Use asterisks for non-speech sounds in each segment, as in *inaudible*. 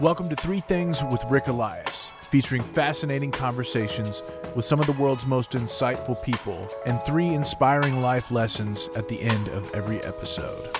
Welcome to Three Things with Ric Elias, featuring fascinating conversations with some of the world's most insightful people and three inspiring life lessons at the end of every episode.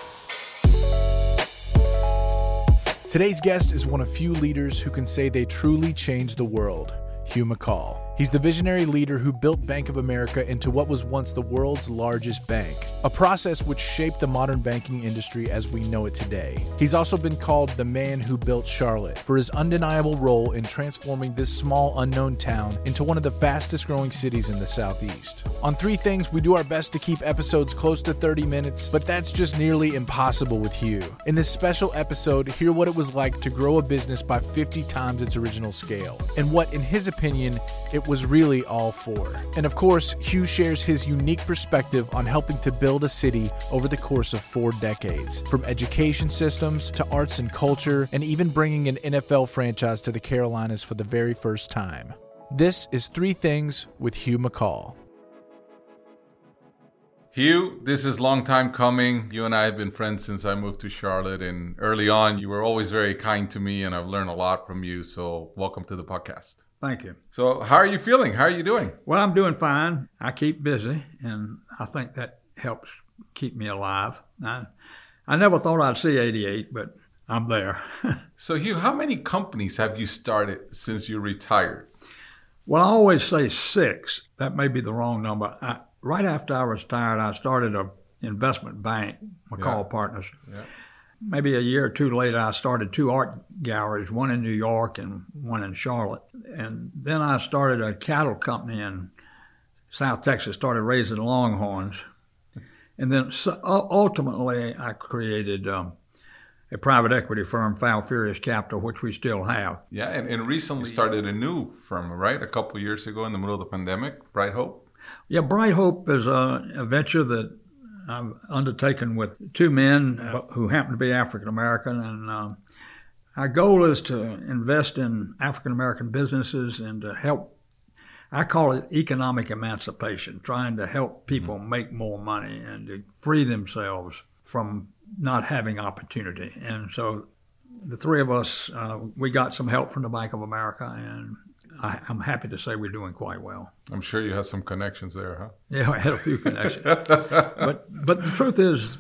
Today's guest is one of few leaders who can say they truly changed the world, Hugh McColl. He's the visionary leader who built Bank of America into what was once the world's largest bank, a process which shaped the modern banking industry as we know it today. He's also been called the man who built Charlotte for his undeniable role in transforming this small, unknown town into one of the fastest growing cities in the Southeast. On Three Things, we do our best to keep episodes close to 30 minutes, but that's just nearly impossible with Hugh. In this special episode, hear what it was like to grow a business by 50 times its original scale, and what, in his opinion, it was really all for. And of course, Hugh shares his unique perspective on helping to build a city over the course of four decades, from education systems to arts and culture, and even bringing an NFL franchise to the Carolinas for the very first time. This is Three Things with Hugh McColl. Hugh, this is long time coming. You and I have been friends since I moved to Charlotte, and early on, you were always very kind to me, and I've learned a lot from you. So, welcome to the podcast. Thank you. So, how are you feeling? How are you doing? Well, I'm doing fine. I keep busy, and I think that helps keep me alive. I, I never thought I'd see 88, but I'm there. *laughs* so, Hugh, how many companies have you started since you retired? Well, I always say six. That may be the wrong number. I, right after I retired, I started a investment bank, McColl yeah. Partners. Yeah maybe a year or two later, I started two art galleries, one in New York and one in Charlotte. And then I started a cattle company in South Texas, started raising longhorns. And then ultimately, I created um, a private equity firm, Falfurrias Capital, which we still have. Yeah, and, and recently started a new firm, right? A couple years ago in the middle of the pandemic, Bright Hope. Yeah, Bright Hope is a, a venture that I've undertaken with two men who happen to be African American, and uh, our goal is to invest in African American businesses and to help. I call it economic emancipation, trying to help people mm-hmm. make more money and to free themselves from not having opportunity. And so, the three of us, uh, we got some help from the Bank of America, and I, am happy to say we're doing quite well. I'm sure you have some connections there, huh? Yeah, I had a few connections. *laughs* but but the truth is,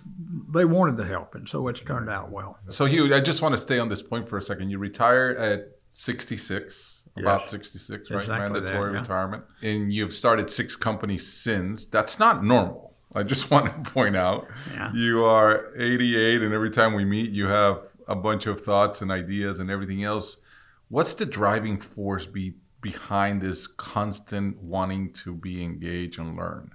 they wanted the help, and so it's turned out well. So Hugh, I just want to stay on this point for a second. You retired at 66, yes. about 66, right? Exactly Mandatory that, yeah. retirement, and you've started six companies since. That's not normal. I just *laughs* want to point out yeah. you are 88, and every time we meet, you have a bunch of thoughts and ideas and everything else. What's the driving force be behind this constant wanting to be engaged and learn?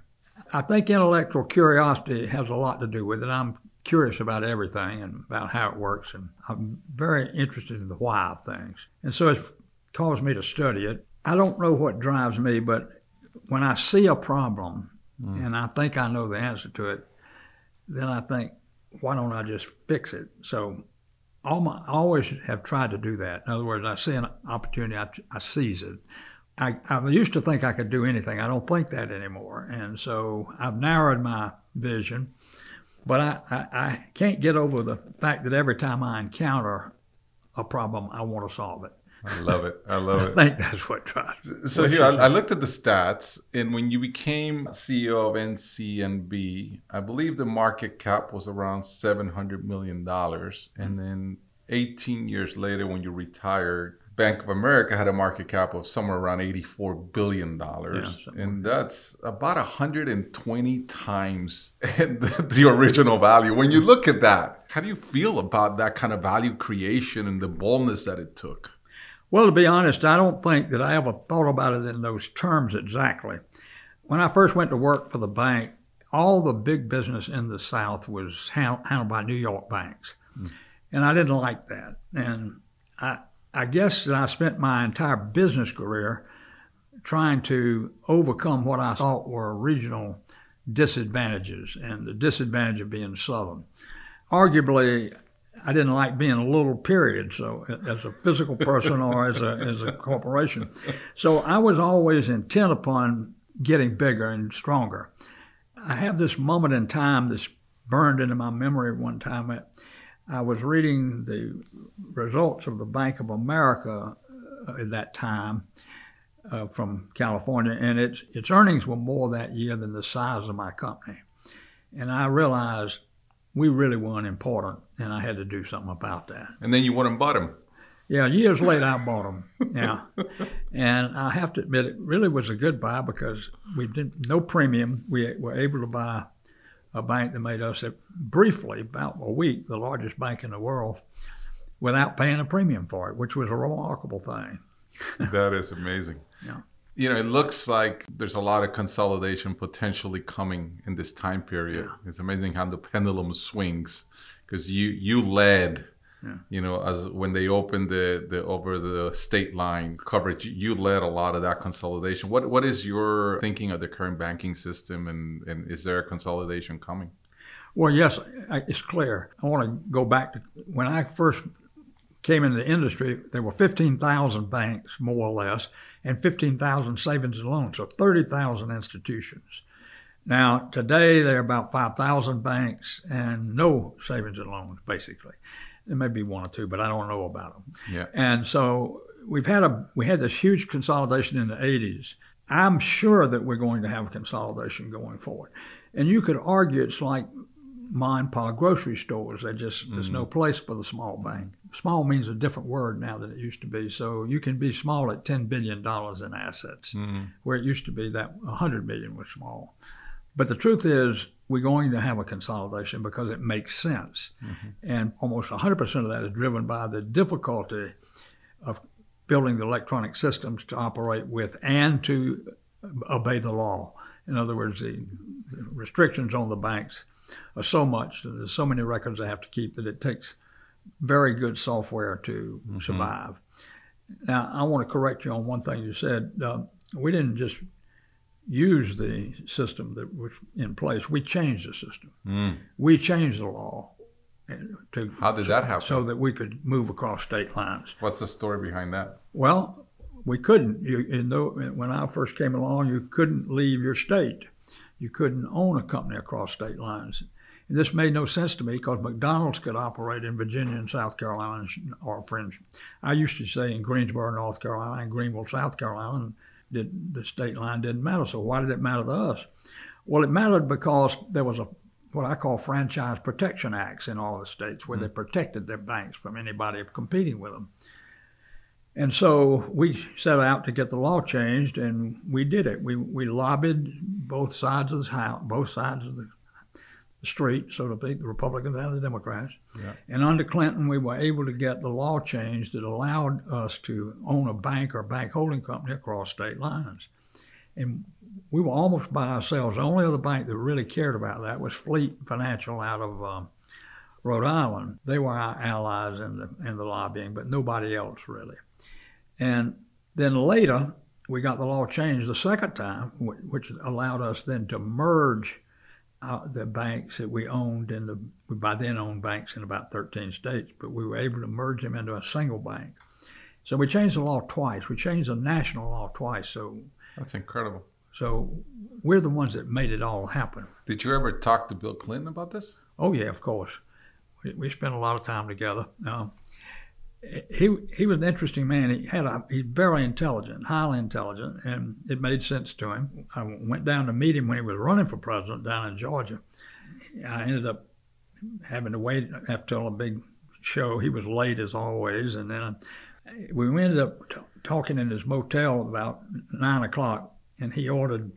I think intellectual curiosity has a lot to do with it. I'm curious about everything and about how it works, and I'm very interested in the why of things. And so it's caused me to study it. I don't know what drives me, but when I see a problem mm. and I think I know the answer to it, then I think, why don't I just fix it? So I always have tried to do that. In other words, I see an opportunity, I, I seize it. I, I, used to think I could do anything. I don't think that anymore. And so I've narrowed my vision. But I, I, I can't get over the fact that every time I encounter a problem, I want to solve it. I love it. I love it. I think that's what drives. So here, I, I, looked at the stats, and when you became CEO of NCNB, I believe the market cap was around seven hundred million dollars, and mm-hmm. then eighteen years later, when you retired, Bank of America had a market cap of somewhere around eighty-four billion dollars, yeah, and that's about hundred and twenty times *laughs* the, the original value. When you look at that, how do you feel about that kind of value creation and the boldness that it took? Well, to be honest, I don't think that I ever thought about it in those terms exactly. When I first went to work for the bank, all the big business in the South was handled by New York banks. Mm. And I didn't like that. And I, I guess that I spent my entire business career trying to overcome what I thought were regional disadvantages, and the disadvantage of being Southern. Arguably, I didn't like being a little period, so as a physical person or as a, as a corporation. So I was always intent upon getting bigger and stronger. I have this moment in time that's burned into my memory one time. I was reading the results of the Bank of America uh, at that time uh, from California, and its its earnings were more that year than the size of my company. And I realized we really weren't important, and I had to do something about that. And then you went and bought them. Yeah, years later I *laughs* bought them. Yeah, and I have to admit it really was a good buy because we did no premium. We were able to buy a bank that made us briefly about a week the largest bank in the world without paying a premium for it, which was a remarkable thing. that is amazing. Yeah. You know, it looks like there's a lot of consolidation potentially coming in this time period. Yeah. It's amazing how the pendulum swings because you you led yeah. You know, as when they opened the, the over the state line coverage, you led a lot of that consolidation. What what is your thinking of the current banking system, and, and is there a consolidation coming? Well, yes, it's clear. I want to go back to when I first came into the industry. There were 15,000 banks, more or less, and 15,000 savings and loans, so 30,000 institutions. Now, today there are about 5,000 banks and no savings and loans, basically. There may be one or two, but I don't know about them. Yeah. And so we've had a we had this huge consolidation in the 80s. I'm sure that we're going to have consolidation going forward. And you could argue it's like mom and grocery stores. They just there's mm-hmm. no place for the small bank. Small means a different word now than it used to be. So you can be small at ten billion dollars in assets, mm-hmm. where it used to be that hundred million was small. But the truth is, we're going to have a consolidation because it makes sense. Mm-hmm. And almost 100% of that is driven by the difficulty of building the electronic systems to operate with and to obey the law. In other words, the, the restrictions on the banks are so much, there's so many records they have to keep that it takes very good software to mm-hmm. survive. Now, I want to correct you on one thing you said. Uh, we didn't just use the system that was in place. We changed the system. Mm. We changed the law. To, How did that happen? So that we could move across state lines. What's the story behind that? Well, we couldn't. You, you know, when I first came along, you couldn't leave your state. You couldn't own a company across state lines. And this made no sense to me because McDonald's could operate in Virginia and South Carolina or fringe. I used to say in Greensboro, North Carolina, and Greenville, South Carolina, did, the state line didn't matter. So why did it matter to us? Well, it mattered because there was a what I call franchise protection acts in all the states where mm-hmm. they protected their banks from anybody competing with them. And so we set out to get the law changed, and we did it. We, we lobbied both sides of the house, both sides of the the street, so to speak, the Republicans and the Democrats. Yeah. And under Clinton, we were able to get the law changed that allowed us to own a bank or bank holding company across state lines. And we were almost by ourselves. The only other bank that really cared about that was Fleet Financial out of um, Rhode Island. They were our allies in the in the lobbying, but nobody else really. And then later, we got the law changed the second time, which allowed us then to merge uh, the banks that we owned in the we by then owned banks in about 13 states, but we were able to merge them into a single bank. So we changed the law twice. We changed the national law twice. So that's incredible. So we're the ones that made it all happen. Did you ever talk to Bill Clinton about this? Oh yeah, of course. We, we spent a lot of time together. Um, he he was an interesting man. He had a he's very intelligent, highly intelligent, and it made sense to him. I went down to meet him when he was running for president down in Georgia. I ended up having to wait after a big show. He was late as always, and then we ended up t- talking in his motel about nine o'clock, and he ordered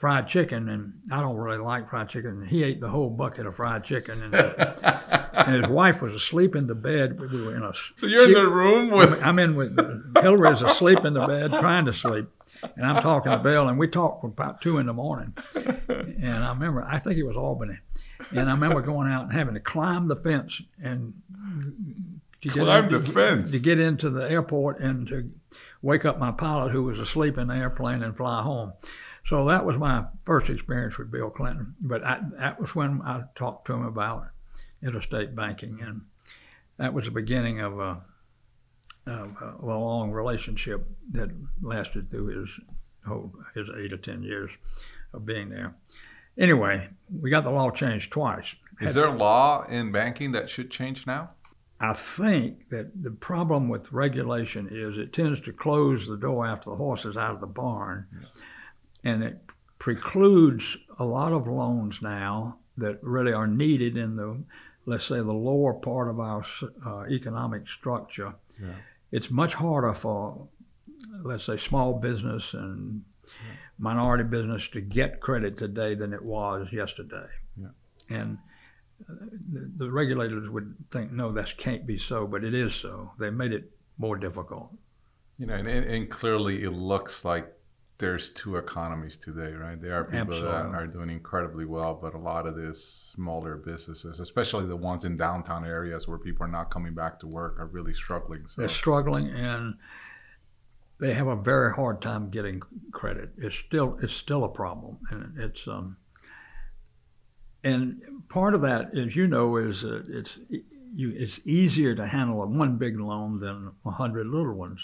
fried chicken, and I don't really like fried chicken. And He ate the whole bucket of fried chicken, and, *laughs* and his wife was asleep in the bed. We were in a. So you're she, in the room with. I'm in with Hillary's asleep in the bed, trying to sleep, and I'm talking to Bill, and we talked about two in the morning. And I remember, I think it was Albany, and I remember going out and having to climb the fence and. To climb the to, fence to get into the airport and to wake up my pilot who was asleep in the airplane and fly home. So that was my first experience with Bill Clinton. But I, that was when I talked to him about interstate banking, and that was the beginning of a, of a long relationship that lasted through his whole his eight or ten years of being there. anyway, we got the law changed twice. Is there a law in banking that should change now? I think that the problem with regulation is it tends to close the door after the horse is out of the barn, yeah. And it precludes a lot of loans now that really are needed in the, let's say, the lower part of our uh, economic structure. Yeah. It's much harder for, let's say, small business and minority business to get credit today than it was yesterday. And the, the regulators would think, no, that can't be so, but it is so. They made it more difficult. You know, and, and clearly it looks like there's two economies today, right? There are people Absolutely. that are doing incredibly well, but a lot of these smaller businesses, especially the ones in downtown areas where people are not coming back to work, are really struggling. So. They're struggling, and they have a very hard time getting credit. It's still it's still a problem, and it's um, and part of that, as you know, is that it's you, it's easier to handle one big loan than a hundred little ones,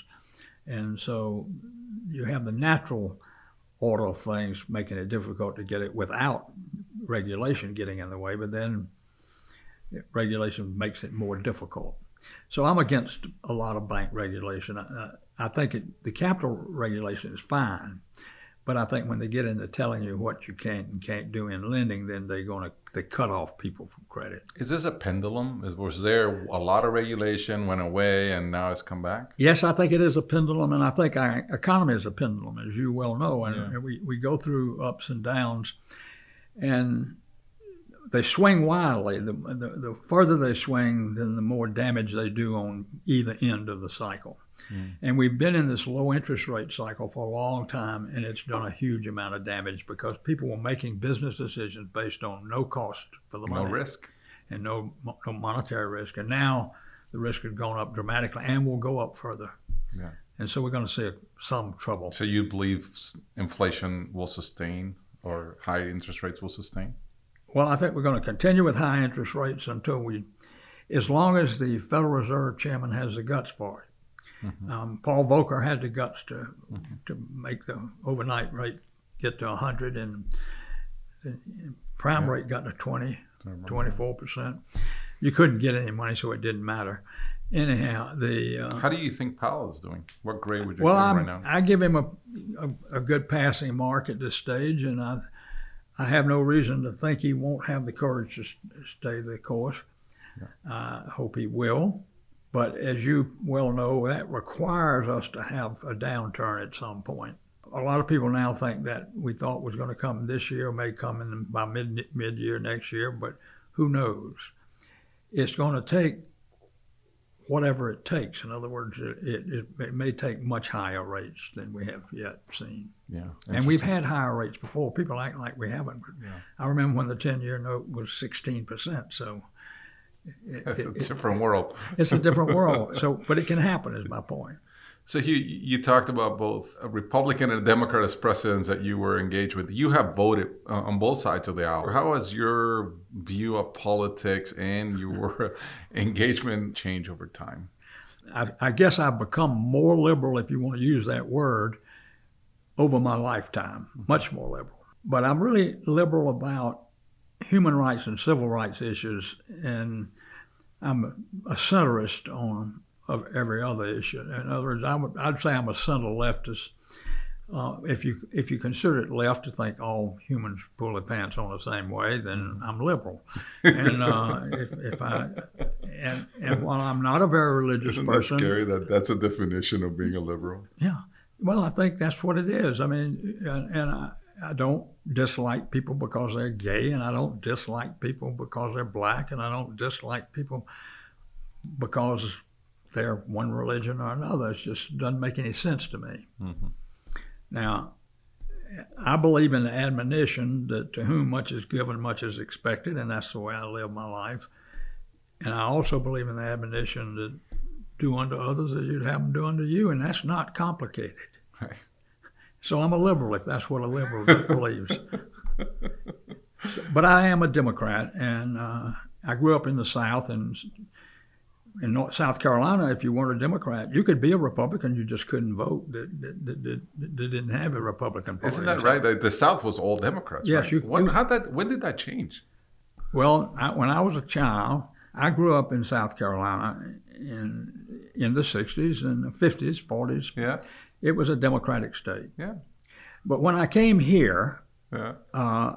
and so you have the natural order of things making it difficult to get it without regulation getting in the way, but then regulation makes it more difficult. So I'm against a lot of bank regulation. I, I think it, the capital regulation is fine, but I think when they get into telling you what you can't and can't do in lending, then they're going to they cut off people from credit. Is this a pendulum? Was there a lot of regulation went away and now it's come back? Yes, I think it is a pendulum, and I think our economy is a pendulum, as you well know, and yeah. we we go through ups and downs, and they swing wildly. The, the, the further they swing, then the more damage they do on either end of the cycle. Mm. And we've been in this low interest rate cycle for a long time, and it's done a huge amount of damage because people were making business decisions based on no cost for the money, no risk, and no, no monetary risk. And now the risk has gone up dramatically, and will go up further. Yeah. And so we're going to see some trouble. So you believe inflation will sustain, or high interest rates will sustain? Well, I think we're going to continue with high interest rates until we, as long as the Federal Reserve chairman has the guts for it. Mm-hmm. Um, Paul Volcker had the guts to mm-hmm. to make the overnight rate get to 100, and the prime yeah. rate got to 20, 24 percent. You couldn't get any money, so it didn't matter. Anyhow, the uh, how do you think Powell is doing? What grade would you well, give him right now? I give him a, a, a good passing mark at this stage, and I I have no reason to think he won't have the courage to stay the course. Yeah. I hope he will. But as you well know, that requires us to have a downturn at some point. A lot of people now think that we thought was going to come this year, may come in by mid mid year next year, but who knows? It's going to take whatever it takes. In other words, it, it, it, may take much higher rates than we have yet seen. Yeah, and we've had higher rates before. People act like we haven't. But yeah. I remember when the ten-year note was sixteen percent. So *laughs* it, it, it's a different world. *laughs* it's a different world. So, but it can happen. Is my point. So you you talked about both a Republican and a Democrat as presidents that you were engaged with. You have voted uh, on both sides of the aisle. How has your view of politics and your *laughs* engagement changed over time? I, I guess I've become more liberal, if you want to use that word, over my lifetime. Much more liberal. But I'm really liberal about human rights and civil rights issues, and I'm a centrist on of every other issue. In other words, I would, I'd say I'm a center leftist. Uh, if you if you consider it left to think all humans pull their pants on the same way, then I'm liberal. And uh, *laughs* if, if I and, and while I'm not a very religious Isn't person, that scary that that's a definition of being a liberal. Yeah, well, I think that's what it is. I mean, and, and I, I don't dislike people because they're gay, and I don't dislike people because they're black, and I don't dislike people because they're one religion or another. It just doesn't make any sense to me. Mm-hmm. Now, I believe in the admonition that to whom much is given, much is expected, and that's the way I live my life. And I also believe in the admonition that do unto others as you'd have them do unto you, and that's not complicated. Right. So I'm a liberal if that's what a liberal *laughs* believes. But I am a Democrat, and uh, I grew up in the South, and in North, South Carolina, if you weren't a Democrat, you could be a Republican, you just couldn't vote. They, that, that, that didn't have a Republican Party. Isn't that right? The, the South was all Democrats. Yes, right? you- When, how that? When did that change? Well, I, when I was a child, I grew up in South Carolina in in the '60s and the '50s, '40s. Yeah, It was a Democratic state. yeah, But when I came here, yeah. uh,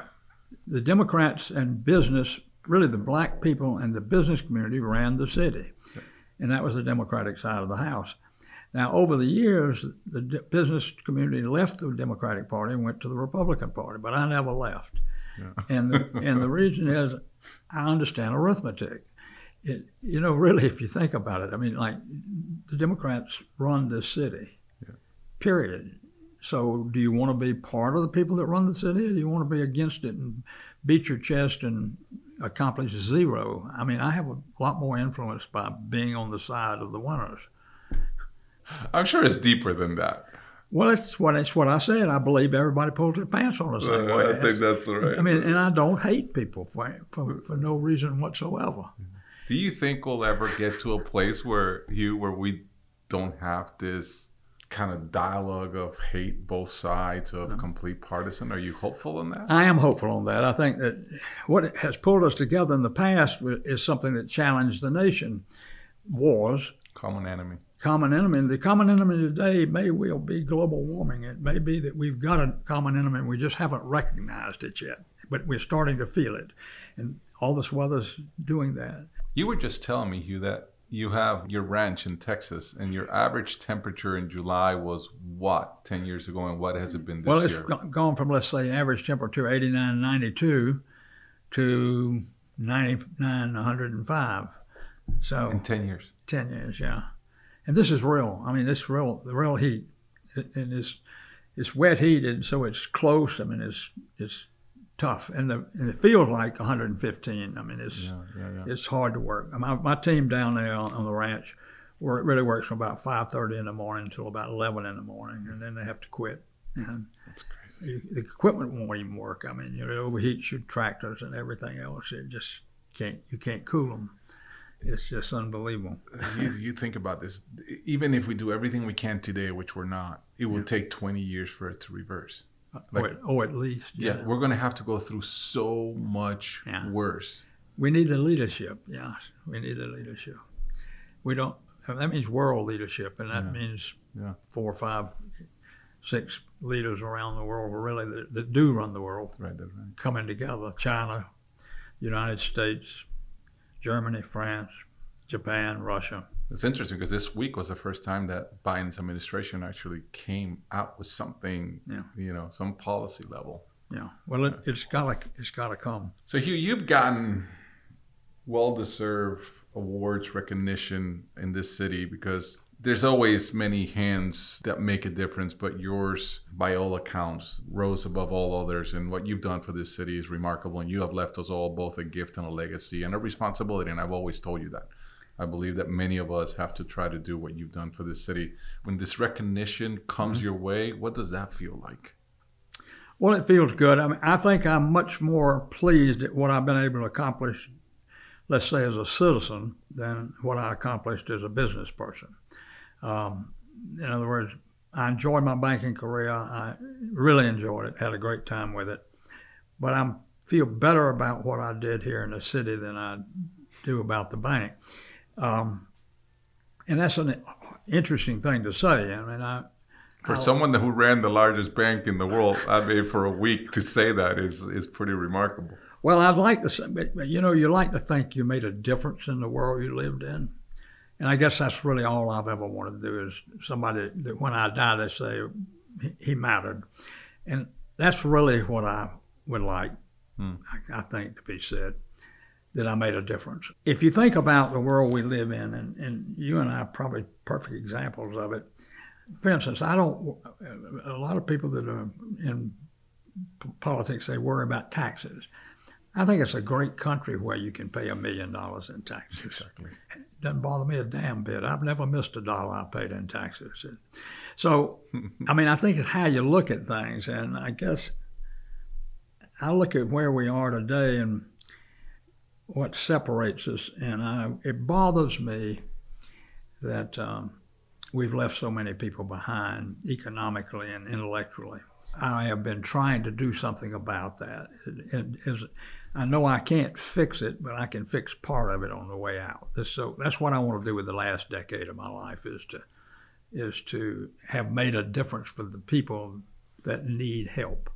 the Democrats and business, really the black people and the business community ran the city. And that was the Democratic side of the House. Now, over the years, the d- business community left the Democratic Party and went to the Republican Party, but I never left. Yeah. And, the, and the *laughs* reason is I understand arithmetic. It, you know, really, if you think about it, I mean, like the Democrats run this city, period. So, do you want to be part of the people that run the city, or do you want to be against it and beat your chest and accomplish zero? I mean, I have a lot more influence by being on the side of the winners. I'm sure it's deeper than that. Well, it's what it's what I said. I believe everybody pulls their pants on the same Uh, way. I think that's right. I mean, and I don't hate people for, for for no reason whatsoever. Do you think we'll ever get to a place where you where we don't have this kind of dialogue of hate both sides of mm-hmm. complete partisan? Are you hopeful in that? I am hopeful on that. I think that what has pulled us together in the past is something that challenged the nation. Wars, Common enemy. common enemy. The common enemy today may well be global warming. It may be that we've got a common enemy and we just haven't recognized it yet, but we're starting to feel it. And all this weather's doing that. You were just telling me, Hugh, that you have your ranch in Texas, and your average temperature in July was what ten years ago, and what has it been this year? well, it's gone from, let's say, average temperature 89, 92 to 99, 105. So in ten years. 10 years, yeah. And this is real. I mean, this real, the real heat. It, and it's, it's wet heat, and so it's close. I mean, it's, it's tough. And, the, and it feels like 115. I mean, it's, Yeah, yeah, yeah. it's hard to work. My, my team down there on, on the ranch work, really works from about 5.30 in the morning until about 11 in the morning, and then they have to quit. And That's crazy. you- the equipment won't even work. I mean, you know, it overheats your tractors and everything else. It just can't, you can't cool them. It's just unbelievable. you, you think about this. Even if we do everything we can today, which we're not, it will take twenty years for it to reverse. Like- or, at, or at least. Yeah, we're going to have to go through so much Yeah. worse. We need the leadership. Yes, we need the leadership. We don't. That means world leadership, and that Yeah. means Yeah. four, five, six leaders around the world, really that, that do run the world, Right, right. coming together. China, United States, Germany, France, Japan, Russia. It's interesting because this week was the first time that Biden's administration actually came out with something, Yeah. you know, some policy level. Yeah. Well, it, it's got to. It's got to come. So, Hugh, you've gotten well deserved awards, recognition in this city because there's always many hands that make a difference, but yours, by all accounts, rose above all others. And what you've done for this city is remarkable. And you have left us all both a gift and a legacy and a responsibility. And I've always told you that. I believe that many of us have to try to do what you've done for this city. When this recognition comes your way, what does that feel like? Well, it feels good. I mean, I think I'm much more pleased at what I've been able to accomplish, let's say as a citizen, than what I accomplished as a business person. Um, in other words, I enjoyed my banking career. I really enjoyed it. Had a great time with it. But I feel better about what I did here in the city than I do about the bank. Um, and that's an interesting thing to say. I mean, I For Oh. someone who ran the largest bank in the world, I mean, for a week to say that is is pretty remarkable. Well, I'd like to say, but, you know, you like to think you made a difference in the world you lived in. And I guess that's really all I've ever wanted to do is somebody that when I die, they say he- he mattered. And that's really what I would like, Hmm. I, I think, to be said, that I made a difference. If you think about the world we live in, and, and you and I are probably perfect examples of it. For instance, I don't, a lot of people that are in politics, they worry about taxes. I think it's a great country where you can pay a million dollars in taxes. Exactly. It doesn't bother me a damn bit. I've never missed a dollar I paid in taxes. So, *laughs* I mean, I think it's how you look at things. And I guess I look at where we are today, and what separates us, and I, it bothers me that um, we've left so many people behind economically and intellectually. I have been trying to do something about that. It, I know I can't fix it, but I can fix part of it on the way out. So that's what I want to do with the last decade of my life is to is to have made a difference for the people that need help.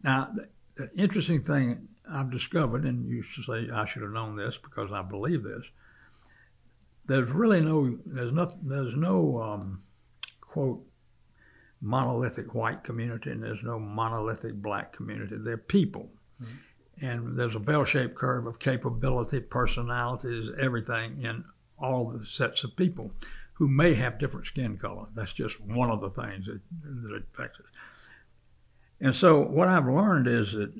Now, the interesting thing I've discovered, and you should say I should have known this because I believe this. There's really no, there's not, there's no um, quote monolithic white community, and there's no monolithic black community. They're people, mm-hmm. and there's a bell-shaped curve of capability, personalities, everything in all the sets of people who may have different skin color. That's just one of the things that, that affects it. And so what I've learned is that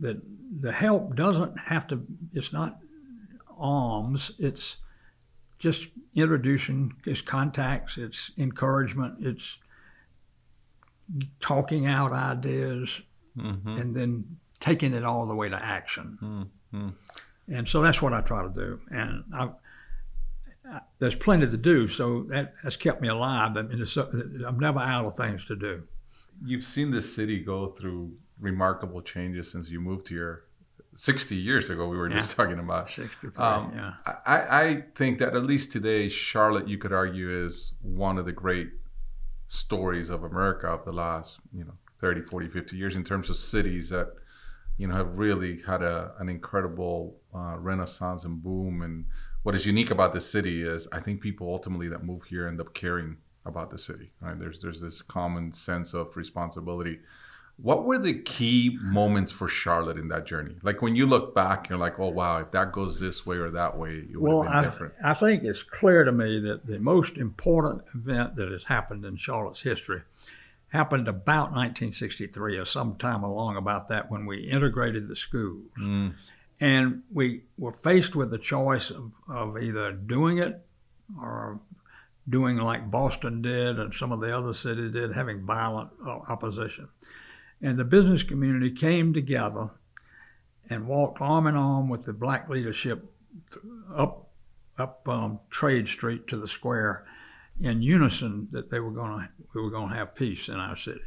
that the help doesn't have to. It's not alms. It's just introducing. It's contacts. It's encouragement. It's talking out ideas, mm-hmm. and then taking it all the way to action. Mm-hmm. And so that's what I try to do. And I, I, there's plenty to do, so that has kept me alive. I mean, I'm never out of things to do. You've seen the city go through remarkable changes since you moved here. 60 years ago we were yeah. just talking about. 63 um, yeah. I, I think that at least today charlotte you could argue is one of the great stories of america of the last you know 30 40 50 years in terms of cities that you know have really had a, an incredible uh, renaissance and boom. And what is unique about this city is i think people ultimately that move here end up caring about the city right? There's there's this common sense of responsibility what were the key moments for Charlotte in that journey? Like when you look back, you're like, oh wow, if that goes this way or that way, it would well, have been I, different. I think it's clear to me that the most important event that has happened in Charlotte's history happened about 1963 or sometime along about that when we integrated the schools. Mm. And we were faced with the choice of, of either doing it or doing like Boston did and some of the other cities did, having violent uh, opposition. And the business community came together and walked arm in arm with the black leadership up up um, Trade Street to the square in unison that they were going to we were going to have peace in our city.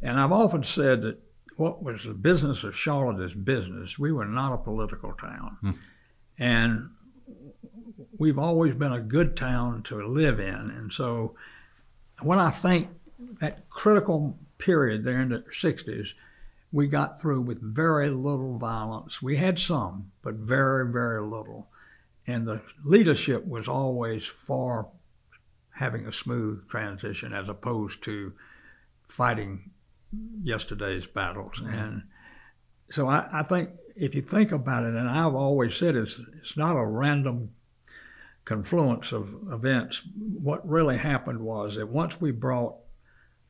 And I've often said that what was the business of Charlotte is business. We were not a political town, hmm. and we've always been a good town to live in. And so, when I think that critical period there in the 60s, we got through with very little violence. We had some, but very, very little. And the leadership was always for having a smooth transition as opposed to fighting yesterday's battles. Mm-hmm. And so I, I, think if you think about it, and I've always said it's, it's not a random confluence of events. What really happened was that once we brought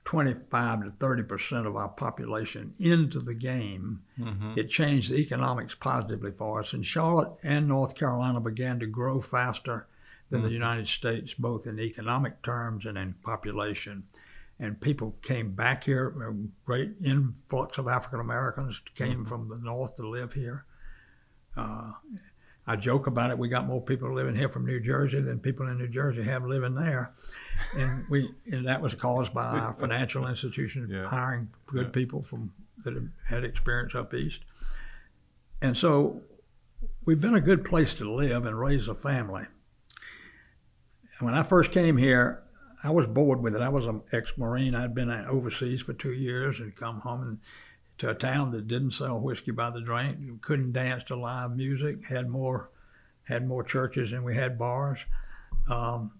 25 to 30 percent of our population into the game, mm-hmm. it changed the economics positively for us. And Charlotte and North Carolina began to grow faster than mm-hmm. the United States, both in economic terms and in population. And people came back here. A great influx of African Americans came mm-hmm. from the north to live here. Uh, I joke about it. We got more people living here from New Jersey than people in New Jersey have living there, and we and that was caused by our *laughs* financial institutions yeah. hiring good yeah. people from that had experience up east, and so we've been a good place to live and raise a family. when I first came here, I was bored with it. I was an ex-marine. I'd been overseas for two years and come home and to a town that didn't sell whiskey by the drink, couldn't dance to live music, had more had more churches than we had bars. Um,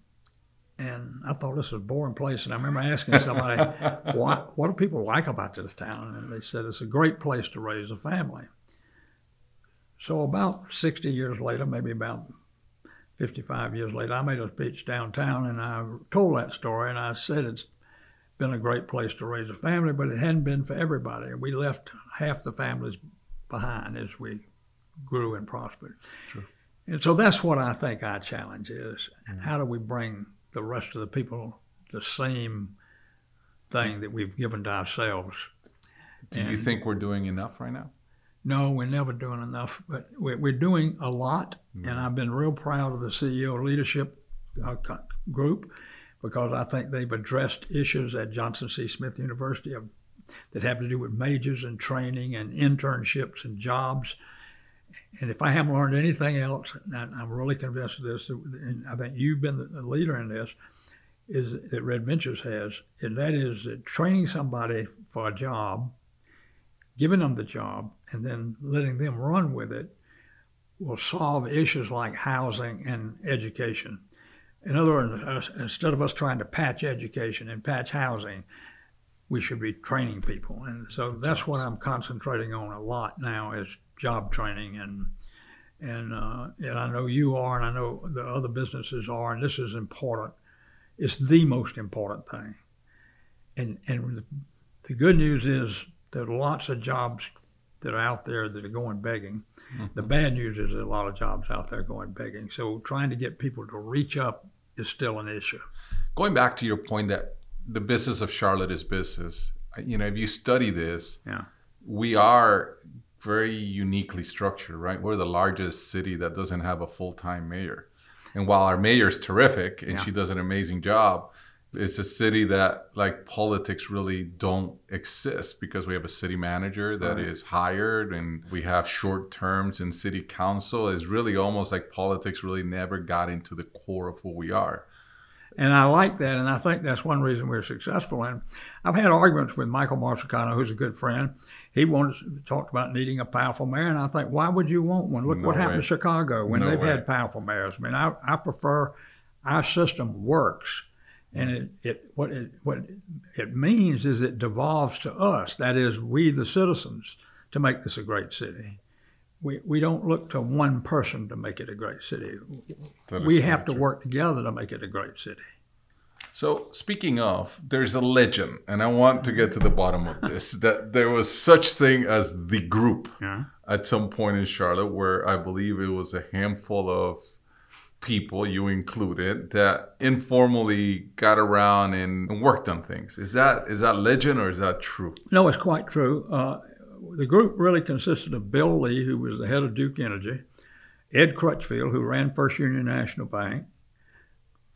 and I thought this was a boring place. And I remember asking somebody, *laughs* what, what do people like about this town? And they said it's a great place to raise a family. So about 60 years later, maybe about 55 years later, I made a speech downtown and I told that story. And I said it's been a great place to raise a family, but it hadn't been for everybody. We left half the families behind as we grew and prospered. True. And so that's what I think our challenge is. Mm-hmm. How do we bring the rest of the people the same thing that we've given to ourselves? Do and you think we're doing enough right now? No, we're never doing enough, but we're, we're doing a lot, mm-hmm. and I've been real proud of the CEO leadership uh, group because I think they've addressed issues at Johnson C. Smith University of, that have to do with majors and training and internships and jobs. And if I haven't learned anything else, and I'm really convinced of this, and I think you've been the leader in this, is that Red Ventures has, and that is that training somebody for a job, giving them the job, and then letting them run with it will solve issues like housing and education. In other words, instead of us trying to patch education and patch housing, we should be training people. And so that's what I'm concentrating on a lot now is job training and and uh, and I know you are, and I know the other businesses are, and this is important. It's the most important thing. And and the good news is there are lots of jobs that are out there that are going begging. Mm-hmm. The bad news is there's a lot of jobs out there going begging. So trying to get people to reach up is still an issue. Going back to your point that the business of Charlotte is business, you know, if you study this, yeah. we are very uniquely structured, right? We're the largest city that doesn't have a full time mayor. And while our mayor is terrific and yeah. she does an amazing job, it's a city that like politics really don't exist because we have a city manager that right. is hired and we have short terms in city council it's really almost like politics really never got into the core of who we are and I like that, and I think that's one reason we're successful. And I've had arguments with Michael Marsicano, who's a good friend. He wanted talked about needing a powerful mayor, and I think, why would you want one? Look no what way. happened to Chicago when no they've way. had powerful mayors. I mean, I, I prefer our system works and it, it what it what it means is it devolves to us. That is, we the citizens to make this a great city. We we don't look to one person to make it a great city. We have to work together to make it a great city. So speaking of, there's a legend, and I want to get to the bottom of *laughs* this. that there was such thing as the group yeah. at some point in Charlotte, where I believe it was a handful of people, you included, that informally got around and worked on things. Is that is that legend or is that true? No, it's quite true. Uh, the group really consisted of Bill Lee, who was the head of Duke Energy, Ed Crutchfield, who ran First Union National Bank,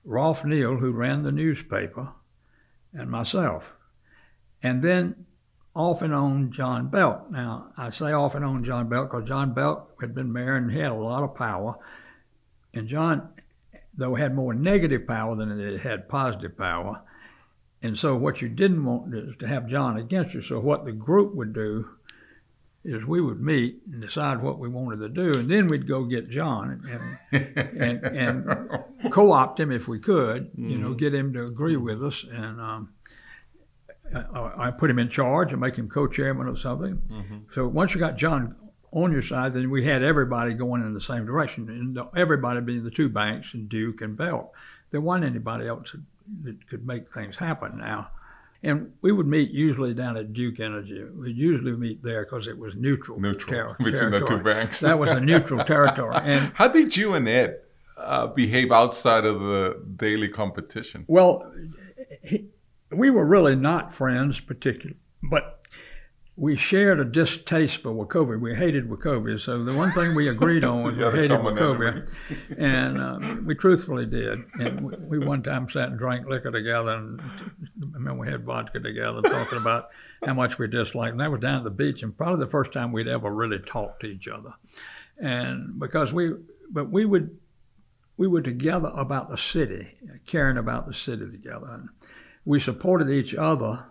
Rolfe Neill, who ran the newspaper, and myself. And then off and on John Belk. Now, I say off and on John Belk because John Belk had been mayor and he had a lot of power. And John, though, had more negative power than it had positive power. And so, what you didn't want is to have John against you. So, what the group would do is we would meet and decide what we wanted to do, and then we'd go get John and and, *laughs* and co-opt him if we could, you know, mm-hmm. get him to agree with us, and um, I, I, put him in charge and make him co-chairman of something. Mm-hmm. So once you got John on your side, then we had everybody going in the same direction, and everybody being the two banks and Duke and Belk. There wasn't anybody else that could make things happen now. And we would meet usually down at Duke Energy. We'd usually meet there because it was neutral. Neutral ter- between territory. the two banks. that was a neutral *laughs* territory. And how did you and Ed uh, behave outside of the daily competition? Well, he, we were really not friends, particularly, but we shared a distaste for Wachovia. We hated Wachovia. So the one thing we agreed on was we *laughs* hated Wachovia. and uh, we truthfully did. And we, we, one time sat and drank liquor together. And I mean, we had vodka together talking about how much we disliked. And that was down at the beach. And probably the first time we'd ever really talked to each other. And because we, but we would, we were together about the city, caring about the city together. And we supported each other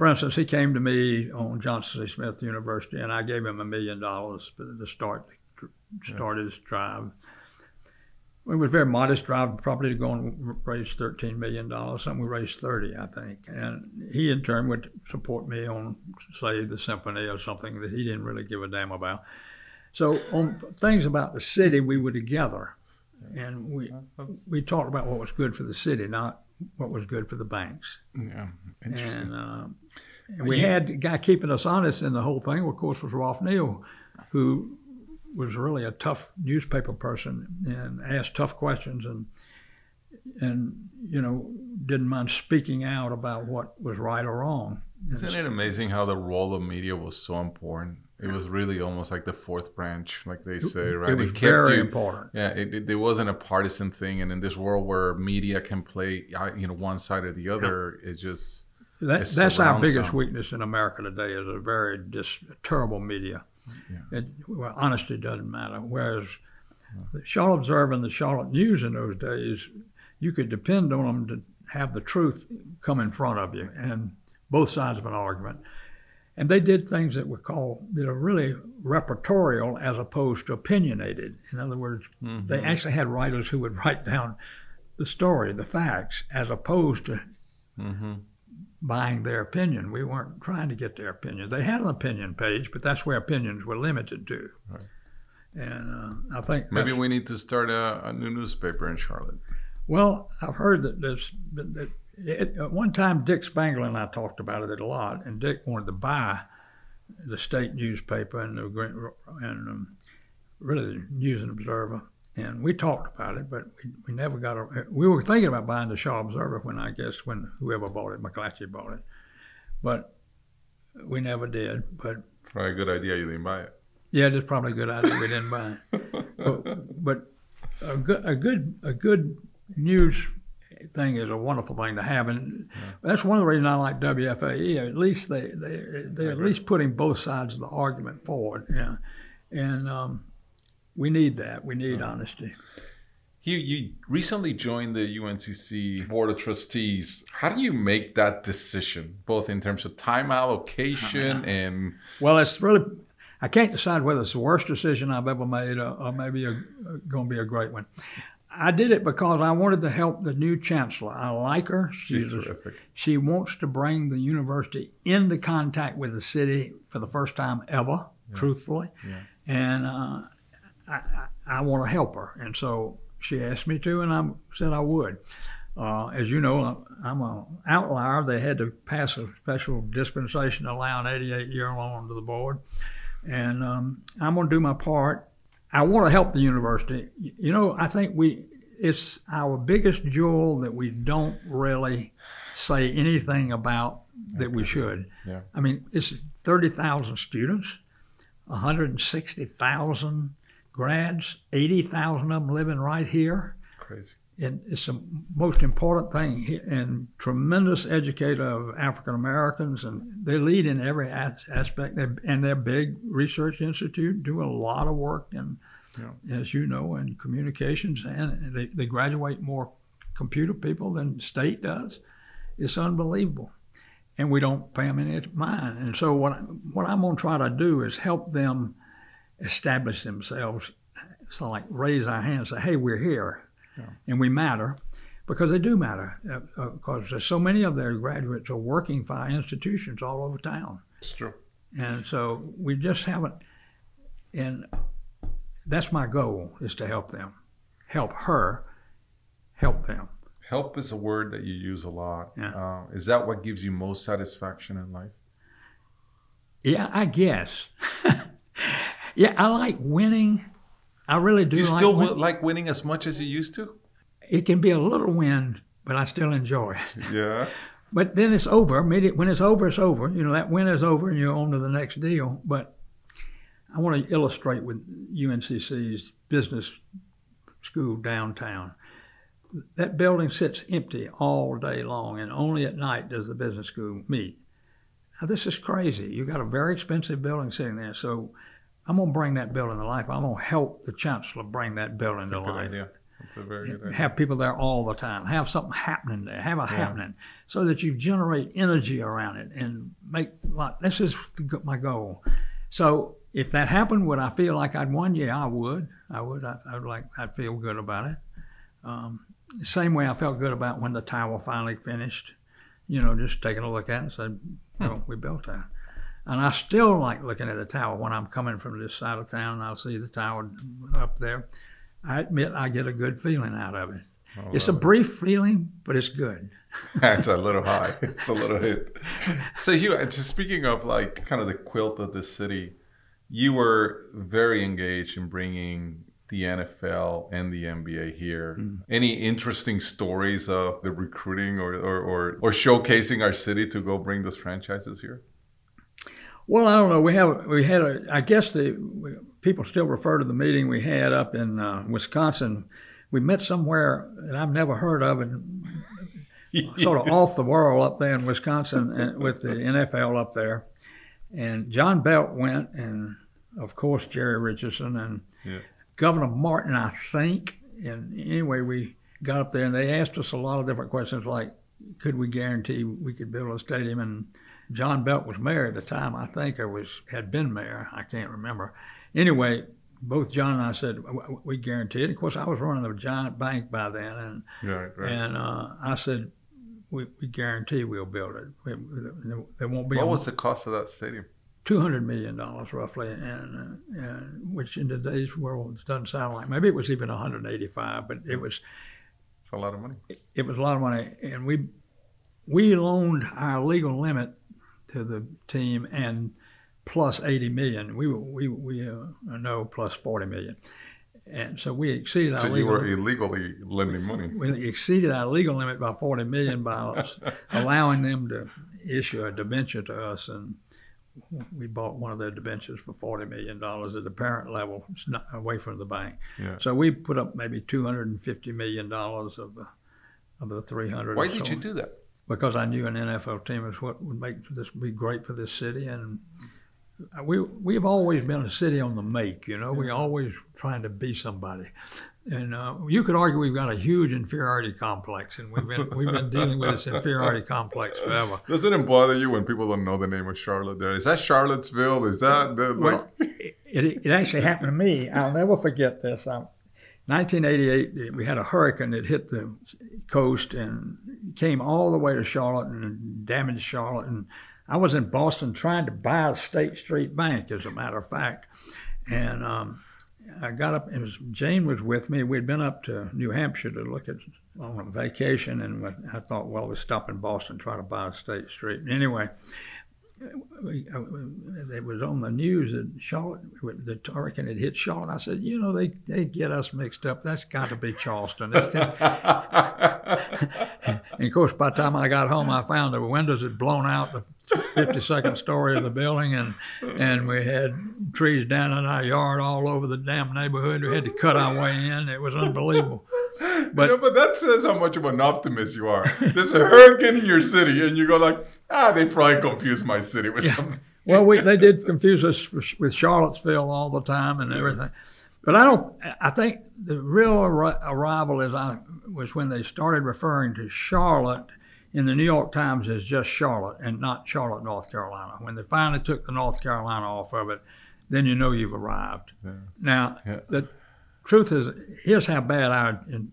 for instance, he came to me on Johnson C. Smith University, and I gave him a million dollars to start start his drive. It was a very modest drive, probably to go and raise thirteen million dollars. Something we raised thirty, I think. And he in turn would support me on, say, the symphony or something that he didn't really give a damn about. So on things about the city, we were together, and we we talked about what was good for the city, not what was good for the banks. Yeah, interesting. And, uh, and we you, had a guy keeping us honest in the whole thing, of course, was Rolfe Neill, who was really a tough newspaper person and asked tough questions and and you know didn't mind speaking out about what was right or wrong. Isn't it amazing how the role of media was so important? It was really almost like the fourth branch, like they say, right? It was kept very you- important. Yeah, it, it, it wasn't a partisan thing, and in this world where media can play, you know, one side or the other, it just That, It that's our biggest them. weakness in America today is a very dis- terrible media. It, well, honesty doesn't matter. Whereas the Charlotte Observer and the Charlotte News in those days, you could depend on them to have the truth come in front of you and both sides of an argument. And they did things that were called that are really repertorial as opposed to opinionated. In other words, they actually had writers who would *laughs* write down the story, the facts, as opposed to buying their opinion. We weren't trying to get their opinion. They had an opinion page, but that's where opinions were limited to. Right. And uh, I think maybe we need to start a, a new newspaper in Charlotte. well, I've heard that there's that it, at one time Dick Spangler and I talked about it a lot, and Dick wanted to buy the state newspaper and the and um, really the News and Observer, and we talked about it, but we, we never got. A, we were thinking about buying the Shaw Observer when I guess when whoever bought it, McClatchy bought it, but we never did. But Probably a good idea you didn't buy it. yeah, it's probably a good idea we didn't buy it. *laughs* But, but a good, a good, a good news thing is a wonderful thing to have, and that's one of the reasons I like WFAE. At least they they they're at least putting both sides of the argument forward. Yeah, and um, we need that. We need honesty. You you recently joined the UNCC board of trustees. How do you make that decision, both in terms of time allocation and Well, it's really. I can't decide whether it's the worst decision I've ever made or, or maybe a, going to be a great one. I did it because I wanted to help the new chancellor. I like her. she's She's terrific. She wants to bring the university into contact with the city for the first time ever, truthfully. Yeah. And uh, I, I, want to help her. And so she asked me to, and I said I would. Uh, as you know, I'm an outlier. They had to pass a special dispensation to allow an 88 year old onto the board. And um, I'm going to do my part. I want to help the university. You know, I think we it's our biggest jewel that we don't really say anything about that we should. Yeah. I mean, it's 30,000 students, 160,000 grads, 80,000 of them living right here. Crazy. And it's the most important thing he- and tremendous educator of African Americans, and they lead in every as- aspect. They're, and they're big research institute, do a lot of work, and as you know, in communications, and they, they graduate more computer people than the state does. It's unbelievable, and we don't pay them any mind. And so what what I'm going to try to do is help them establish themselves. So like raise our hands, and say, "Hey, we're here." And we matter because they do matter uh, uh, because so many of their graduates are working for our institutions all over town It's true. and so we just haven't and that's my goal is to help them help her help them Help is a word that you use a lot. Yeah. Uh, is that what gives you most satisfaction in life? yeah i guess *laughs* yeah i like winning i really do Do you like still win- like winning as much as you used to? it can be a little win but i still enjoy it *laughs* Yeah. But then it's over. When it's over, it's over. You know, that win is over and you're on to the next deal. But I want to illustrate with UNCC's business school downtown. That building sits empty all day long, and only at night does the business school meet. Now, this is crazy. You've got a very expensive building sitting there. So I'm going to bring that building to life. I'm going to help the chancellor bring that building That's a to good life idea. That's a very good idea. have people there all the time. Have something happening there. Have a happening so that you generate energy around it and make like this is my goal. So if that happened, would I feel like I'd won? Yeah, I would. I would. I, I'd like. I'd feel good about it. Um, the same way I felt good about when the tower finally finished. You know, just taking a look at it and said, well, we built that. And I still like looking at the tower when I'm coming from this side of town and I'll see the tower up there. I admit I get a good feeling out of it. Oh, It's a brief feeling, but it's good. *laughs* That's a little high. *laughs* It's a little hit. So you, speaking of like kind of the quilt of the city, you were very engaged in bringing the NFL and the NBA here. Mm-hmm. Any interesting stories of the recruiting or, or, or, or showcasing our city to go bring those franchises here? Well, I don't know. We have we had a. I guess the we, people still refer to the meeting we had up in uh, Wisconsin. We met somewhere that I've never heard of, and *laughs* sort of off the world up there in Wisconsin uh, with the NFL up there. And John Belk went, and of course Jerry Richardson and yeah. Governor Martin, I think. And anyway, we got up there, and they asked us a lot of different questions, like, could we guarantee we could build a stadium? And John Belk was mayor at the time, I think, or was had been mayor. I can't remember. Anyway, both John and I said we guarantee it. Of course, I was running a giant bank by then, and right, right. and uh, I said we, we guarantee we'll build it. We, there won't be. What was the cost of that stadium? Two hundred million dollars, roughly, and, uh, and, which in today's world doesn't sound like. Maybe it was even one hundred eighty-five, but it was. It's a lot of money. It, it was a lot of money, and we we loaned our legal limit to the team and plus 80 million. We were, we we uh, no plus 40 million and so we exceeded so our legal. So you were illegally lending money. We exceeded our legal limit by forty million by *laughs* allowing them to issue a debenture to us, and we bought one of their debentures for forty million dollars at the parent level, away from the bank. Yeah. So we put up maybe two hundred and fifty million dollars of the of the three hundred. Why did so. you do that? Because I knew an NFL team is what would make this be great for this city, and we we've always been a city on the make. You know, we're always trying to be somebody. And uh, you could argue we've got a huge inferiority complex, and we've been we've been dealing with this inferiority complex forever. Doesn't it bother you when people don't know the name of Charlotte? There is that Charlottesville? Is that the, well? It, it, actually happened to me. I'll never forget this. I, 1988, we had a hurricane that hit the coast and came all the way to Charlotte and damaged Charlotte. And I was in Boston trying to buy a State Street Bank, as a matter of fact, and um, I got up. and Jane was with me. We'd been up to New Hampshire to look at on a vacation, and I thought, well, we'll stop in Boston try to buy a State Street. Anyway, it was on the news that Charlotte, the hurricane had hit Charlotte. I said, you know, they, they get us mixed up. That's got to be Charleston. *laughs* and of course, by the time I got home, I found the windows had blown out the 52nd story of the building, and and we had trees down in our yard all over the damn neighborhood. We had to cut our way in. It was unbelievable. *laughs* But, you know, but that says how much of an optimist you are. There's a hurricane in your city, and you go like, ah, they probably confused my city with yeah. something. well, we, they did *laughs* confuse us for, with Charlottesville all the time and everything. Yes. But I don't. I think the real arrival is I was when they started referring to Charlotte in the New York Times as just Charlotte and not Charlotte, North Carolina. When they finally took the North Carolina off of it, then you know you've arrived. Yeah. Now, yeah. the truth is, here's how bad I. In,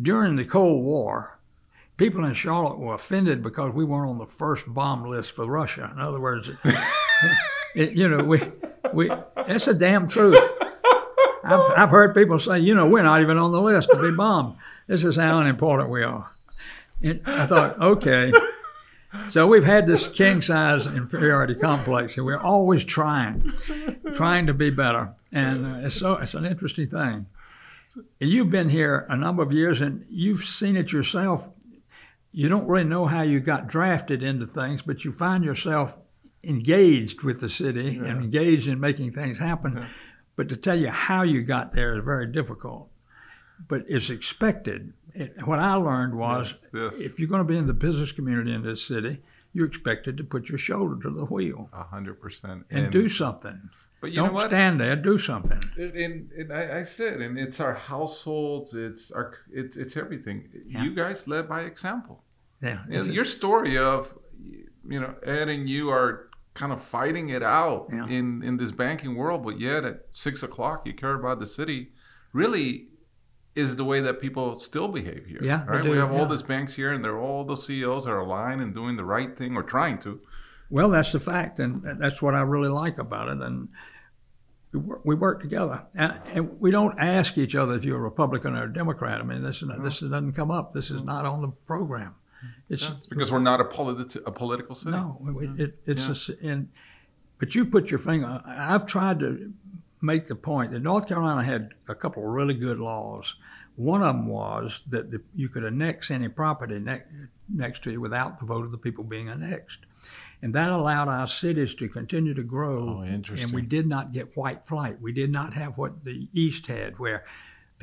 during the Cold War, people in Charlotte were offended because we weren't on the first bomb list for Russia. In other words, it, *laughs* you know, we, we, that's a damn truth. I've, I've heard people say, you know, we're not even on the list to be bombed. This is how unimportant we are. And I thought, okay. So we've had this king size inferiority complex, and we're always trying, trying to be better. And uh, it's so it's an interesting thing. You've been here a number of years, and you've seen it yourself you don't really know how you got drafted into things, but you find yourself engaged with the city yeah. and engaged in making things happen. Yeah. But to tell you how you got there is very difficult. But it's expected. It, what I learned was yes, yes. if you're going to be in the business community in this city, you're expected to put your shoulder to the wheel. A hundred percent. And do something. But you don't stand there. Do something. And, and I, I, said, and it's our households. It's our. It's it's everything. Yeah. You guys led by example. Yeah. your story of, you know, Ed and you are kind of fighting it out yeah. in in this banking world, but yet at six o'clock you care about the city. Really, is the way that people still behave here. Yeah, right. Do, we have yeah. all these banks here, and they're all the CEOs are aligned and doing the right thing or trying to. Well, that's the fact, and that's what I really like about it. And we work together, and we don't ask each other if you're a Republican or a Democrat. I mean, this no. this doesn't come up. This is not on the program. It's because we're not a, politi- a political city. No, it, it, it's yeah. a, and but you put your finger. I've tried to make the point that North Carolina had a couple of really good laws. One of them was that the, you could annex any property ne- next to you without the vote of the people being annexed. And that allowed our cities to continue to grow. Oh, interesting. and we did not get white flight. We did not have what the East had, where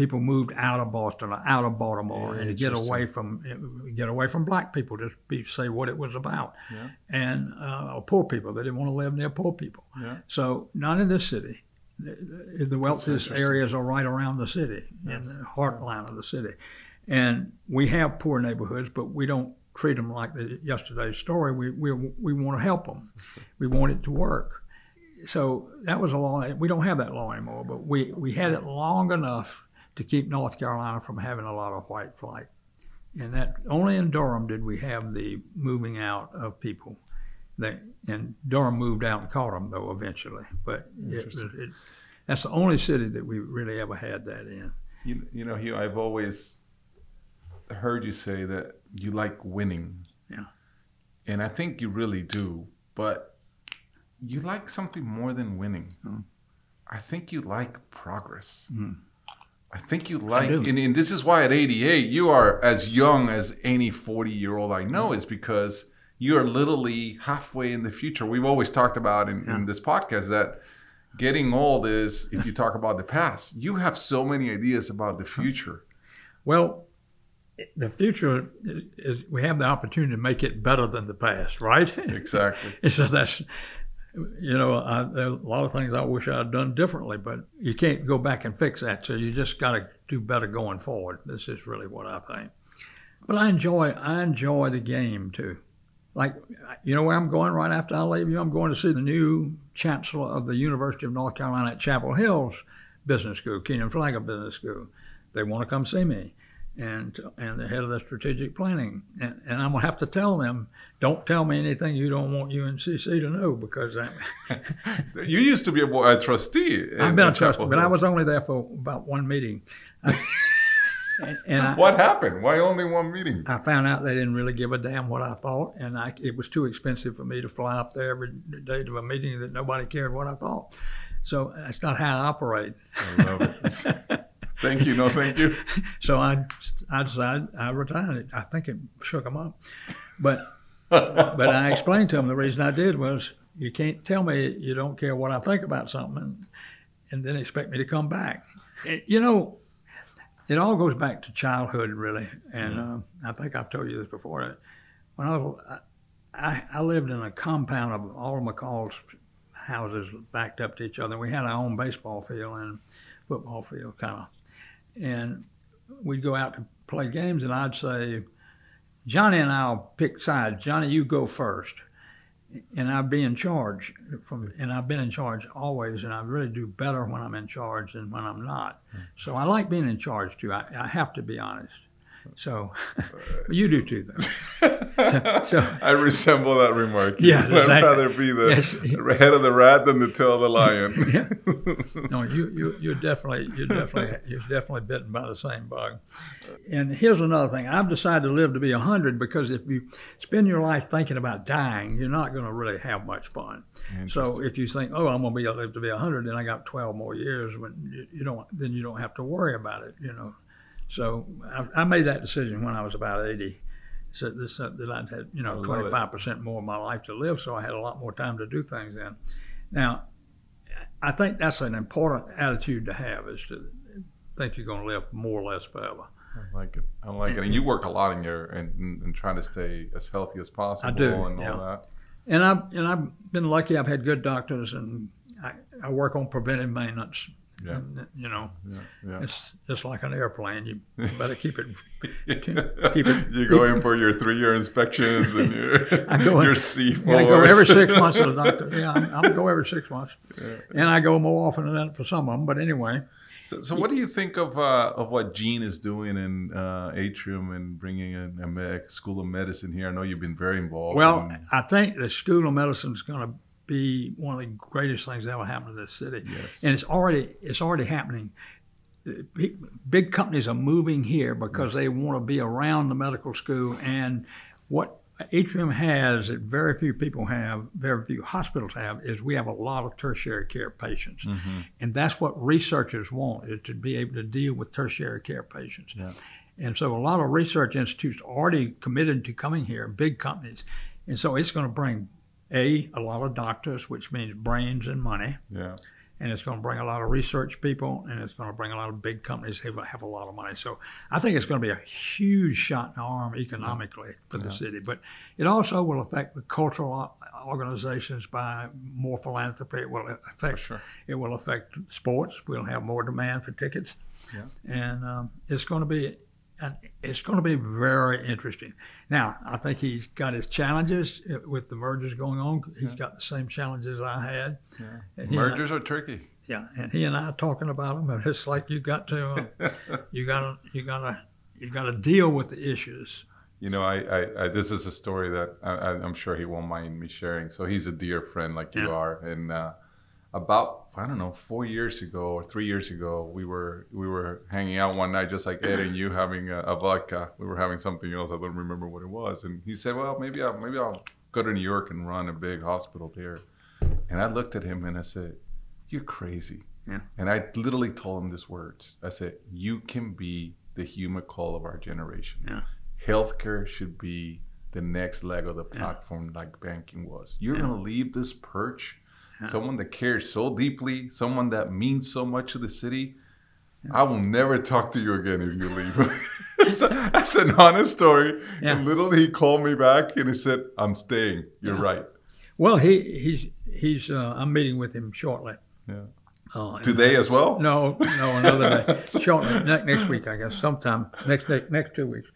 people moved out of Boston or out of Baltimore Yeah, and to get away from get away from black people to be, say what it was about, Yeah. and uh, or poor people. They didn't want to live near poor people. Yeah. So not in this city. The, the- wealthiest areas are right around the city, in the heartland of the city, and we have poor neighborhoods, but we don't treat them like the yesterday's story. We we we want to help them. We want it to work. So that was a law. We don't have that law anymore, but we we had it long enough to keep North Carolina from having a lot of white flight. And that only in Durham did we have the moving out of people. They, and Durham moved out and caught them though eventually. But it, it, that's the only city that we really ever had that in. You, you know, Hugh, I've always heard you say that you like winning. Yeah. And I think you really do. But you like something more than winning. Mm. I think you like progress. Mm. I think you like, and, and this is why at 88, you are as young as any 40 year old I know, is because you are literally halfway in the future. We've always talked about in, in this podcast that getting old is, if you talk about the past, you have so many ideas about the future. Well, the future is, is we have the opportunity to make it better than the past, right? Exactly. *laughs* So that's, you know, I, there are a lot of things I wish I had done differently, but you can't go back and fix that. So you just got to do better going forward. This is really what I think. But I enjoy, I enjoy the game too. Like, you know where I'm going right after I leave you? I'm going to see the new chancellor of the University of North Carolina at Chapel Hill's Business School, Kenan Flagler Business School. They want to come see me and and the head of the strategic planning. And, and I'm gonna have to tell them, don't tell me anything you don't want UNCC to know because I, *laughs* You used to be a, a trustee. I've been a trustee, but I was only there for about one meeting. I- and and I, What happened? Why only one meeting? I found out they didn't really give a damn what I thought, and I, it was too expensive for me to fly up there every day to a meeting that nobody cared what I thought. So that's not how I operate. I love it. *laughs* thank you. No, thank you. *laughs* So I, I decided I retired it. I think it shook them up, but *laughs* but I explained to them the reason I did was you can't tell me you don't care what I think about something and, and then expect me to come back. It- you know, it all goes back to childhood, really. And uh, I think I've told you this before. When I was, I, I lived in a compound of all of McColl's houses backed up to each other. We had our own baseball field and football field, kind of. And we'd go out to play games, and I'd say, Johnny and I'll pick sides. Johnny, you go first. And I'd be in charge from, and I've been in charge always, and I really do better when I'm in charge than when I'm not. Hmm. So I like being in charge too. I, I have to be honest. So *laughs* you do too, though. *laughs* so I resemble that remark. Yeah, *laughs* I'd exactly. rather be the Yes. head of the rat than the tail of the lion. Yeah. no, you you you're definitely you're definitely you're definitely bitten by the same bug. And here's another thing: I've decided to live to be hundred because if you spend your life thinking about dying, you're not going to really have much fun. So if you think, oh, I'm going to be live to be hundred, then I got 12 more years, when you, you don't, then you don't have to worry about it, you know. So I, I made that decision when I was about 80. So this, uh, that I'd had, you know, 25% more of my life to live, so I had a lot more time to do things then. Now, I think that's an important attitude to have is to think you're going to live more or less forever. I like it. I like it. And you work a lot in your and, and trying to stay as healthy as possible I do, and yeah. all that. And I've and I've been lucky. I've had good doctors, and I, I work on preventive maintenance. Yeah. And, you know, Yeah, yeah. it's just like an airplane. You *laughs* better keep it. keep it- *laughs* you go in for your three-year inspections and your I go in- your C Yeah, I go every six *laughs* months to the doctor. Yeah, I'm, I'm go every six months, and I go more often than that for some of them. But anyway, So, so what do you think of uh, of what Gene is doing in uh, Atrium and bringing in a med- school of medicine here? I know you've been very involved. well, in- I think the School of Medicine is going to be one of the greatest things that ever happen to this city. Yes. and it's already it's already happening. Big, companies are moving here because they want to be around the medical school. And what Atrium has that very few people have, very few hospitals have, is we have a lot of tertiary care patients, mm-hmm. and that's what researchers want is to be able to deal with tertiary care patients. Yeah. And so a lot of research institutes already committed to coming here, big companies, and so it's going to bring a a lot of doctors, which means brains and money. Yeah. And it's going to bring a lot of research people, and it's going to bring a lot of big companies who have a lot of money. So I think it's going to be a huge shot in the arm economically for the Yeah. city. But it also will affect the cultural organizations by more philanthropy. It will affect sure. it will affect sports. We'll have more demand for tickets, Yeah. and um, it's going to be, and it's going to be very interesting. Now, I think he's got his challenges uh, with the mergers going on. He's Yeah. got the same challenges I had. Yeah. And I- Mergers are tricky. yeah, and he and I are talking about them, and it's like you got to, uh, *laughs* you got to, you got to, you got to deal with the issues. You know, I, I, I this is a story that I, I- I'm sure he won't mind me sharing. So he's a dear friend like you are, and uh, about I don't know four years ago or three years ago, we were we were hanging out one night, just like Ed and you having a, a vodka. We were having something else. I don't remember what it was, and he said, "Well, maybe I'll maybe I'll go to New York and run a big hospital there." And I looked at him and I said, "You're crazy." Yeah. And I literally told him these words. I said, "You can be the Hugh McColl of our generation." Yeah. healthcare should be the next leg of the Yeah. platform like banking was. You're Yeah. going to leave this perch, Yeah. someone that cares so deeply, someone that means so much to the city. I will never talk to you again if you *laughs* leave. *laughs* That's an honest story. Yeah. And literally, he called me back and he said, "I'm staying. You're Yeah. right." Well, he he's he's. Uh, I'm meeting with him shortly. Yeah. Uh, Today as well. No, no, another day. *laughs* Shortly, ne- next week, I guess, sometime next next, next two weeks,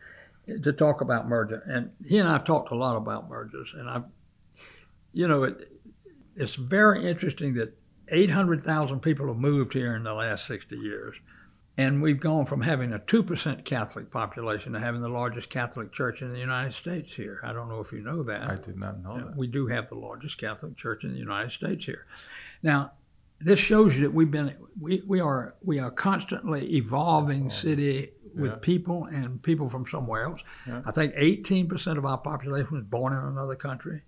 to talk about merger. And he and I have talked a lot about mergers. And I've, you know, it, it's very interesting that 800,000 people have moved here in the last 60 years. And we've gone from having a 2% Catholic population to having the largest Catholic church in the United States here. I don't know if you know that. I did not know that. we do have the largest Catholic church in the United States here. Now, this shows you that we've been we, we are we are constantly evolving oh, city with Yeah. people and people from somewhere else. Yeah. I think 18% of our population was born in another country,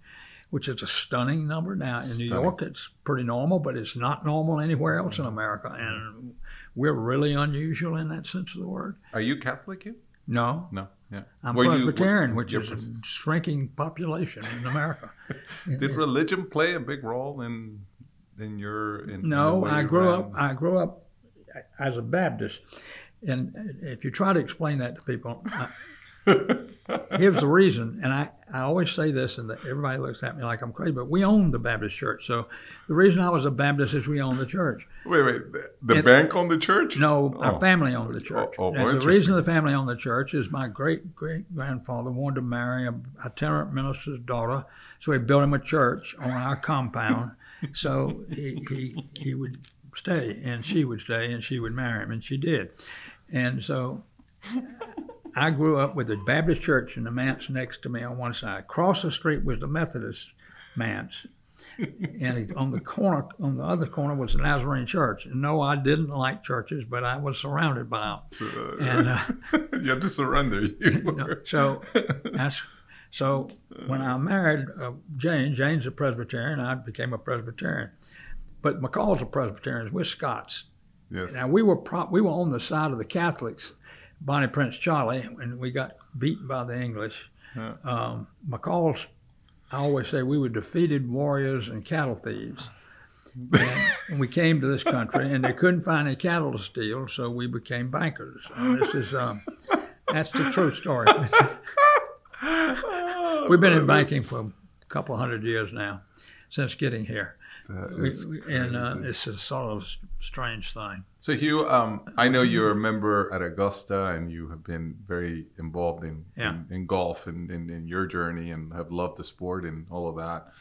which is a stunning number. Now in New York, it's pretty normal, but it's not normal anywhere else in America, and we're really unusual in that sense of the word. Are you Catholic? You? No, No. Yeah. I'm Were you- Presbyterian, were- which is a shrinking population in America. *laughs* Did religion play a big role in in your? In, in No, way I grew ran? up. I grew up as a Baptist, and if you try to explain that to people, I, here's the reason. And I, I always say this, and everybody looks at me like I'm crazy. But we own the Baptist church, so the reason I was a Baptist is we own the church. Wait, wait. The, It- bank on the church? No, Oh. our family owned the oh, church. Oh, oh, and the reason the family owned the church is my great great grandfather wanted to marry a itinerant minister's daughter, so he built him a church on our compound. *laughs* so he, he he would stay, and she would stay, and she would marry him, and she did. And so I grew up with the Baptist church and the manse next to me on one side. Across the street was the Methodist manse. and on the corner, on the other corner was the Nazarene church. And no, I didn't like churches, but I was surrounded by them. Uh, And uh, *laughs* you had to surrender. You *laughs* so that's so when I married uh, Jane, Jane's a Presbyterian. I became a Presbyterian, but McColl's a Presbyterian. We're Scots. Yes. Now we were pro- we were on the side of the Catholics, Bonnie Prince Charlie, and we got beaten by the English. Yeah. Um, McColl's, I always say we were defeated warriors and cattle thieves. And, we came to this country, and they couldn't find any cattle to steal, so we became bankers. And this is um, that's the true story. We've been in banking for a couple of hundred years now, since getting here. That We, is we- and uh, it's a sort of strange thing. So Hugh, um, I know you're a member at Augusta, and you have been very involved in Yeah. in, in golf and in, your journey, and have loved the sport and all of that.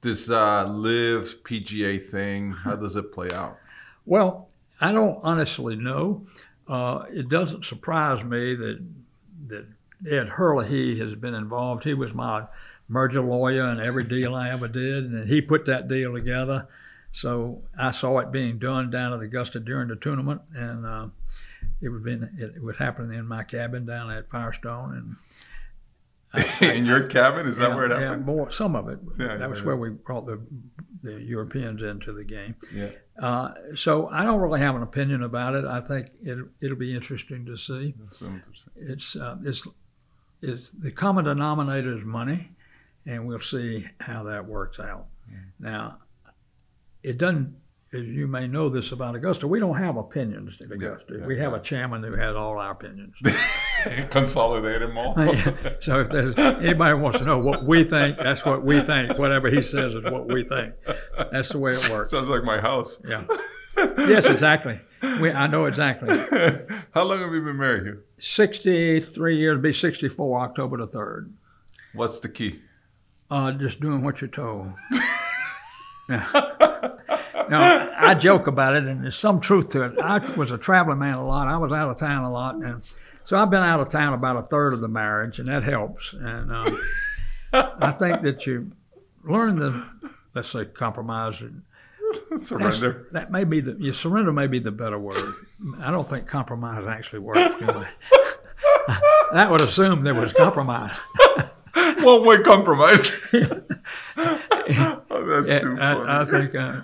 This uh, LIV PGA thing, how does it play out? Well, I don't honestly know. Uh, it doesn't surprise me that that Ed Herlihy has been involved. He was my merger lawyer in every deal I ever did, and he put that deal together. So I saw it being done down at Augusta during the tournament, and uh, it would been it, was happening in my cabin down at Firestone, and *laughs* in your cabin, is that where it yeah, happened? more some of it. Yeah, that was yeah, where we brought the the Europeans into the game. Yeah. Uh, so I don't really have an opinion about it. I think it, it'll be interesting to see. That's interesting. It's uh, it's it's the common denominator is money, and we'll see how that works out. Now, it doesn't. As you may know this about Augusta, we don't have opinions at Augusta. yeah, we have yeah. a chairman who has all our opinions. *laughs* Consolidate them all. so if there's anybody wants to know what we think, that's what we think. Whatever he says is what we think. That's the way it works. Sounds like my house. Yeah. Yes, exactly. We, I know exactly. *laughs* How long have you been married, Hugh? 63 years, be 64 October the 3rd. What's the key? Uh, just doing what you're told. *laughs* *laughs* Yeah. No, I joke about it, and there's some truth to it. I was a traveling man a lot. I was out of town a lot, and so I've been out of town about a third of the marriage, and that helps. And um, *laughs* I think that you learn the, let's say, compromise. And *laughs* that's- Surrender. That may be the you surrender may be the better word. I don't think compromise actually works. Anyway. that would assume there was compromise. One way compromise. Oh, that's Yeah, too funny. I, I think uh,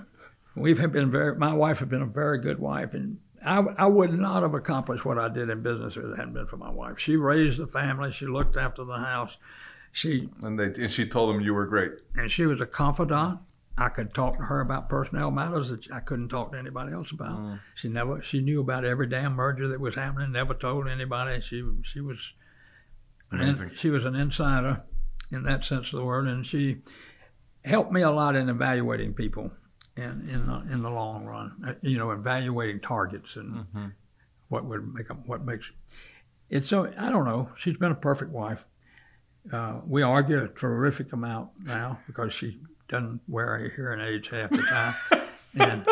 we've been very. My wife has been a very good wife, and I, I would not have accomplished what I did in business if it hadn't been for my wife. She raised the family. She looked after the house. She and they and she told them you were great. and she was a confidant. I could talk to her about personnel matters that I couldn't talk to anybody else about. Mm. She never. She knew about every damn merger that was happening. Never told anybody. She she was an Amazing. she was an insider in that sense of the word, and she helped me a lot in evaluating people in in the, in the long run. Uh, You know, evaluating targets and Mm-hmm. what would make them, what makes it's so. I don't know. She's been a perfect wife. Uh, we argue a terrific amount now because she doesn't wear a hearing aids half the time, *laughs* and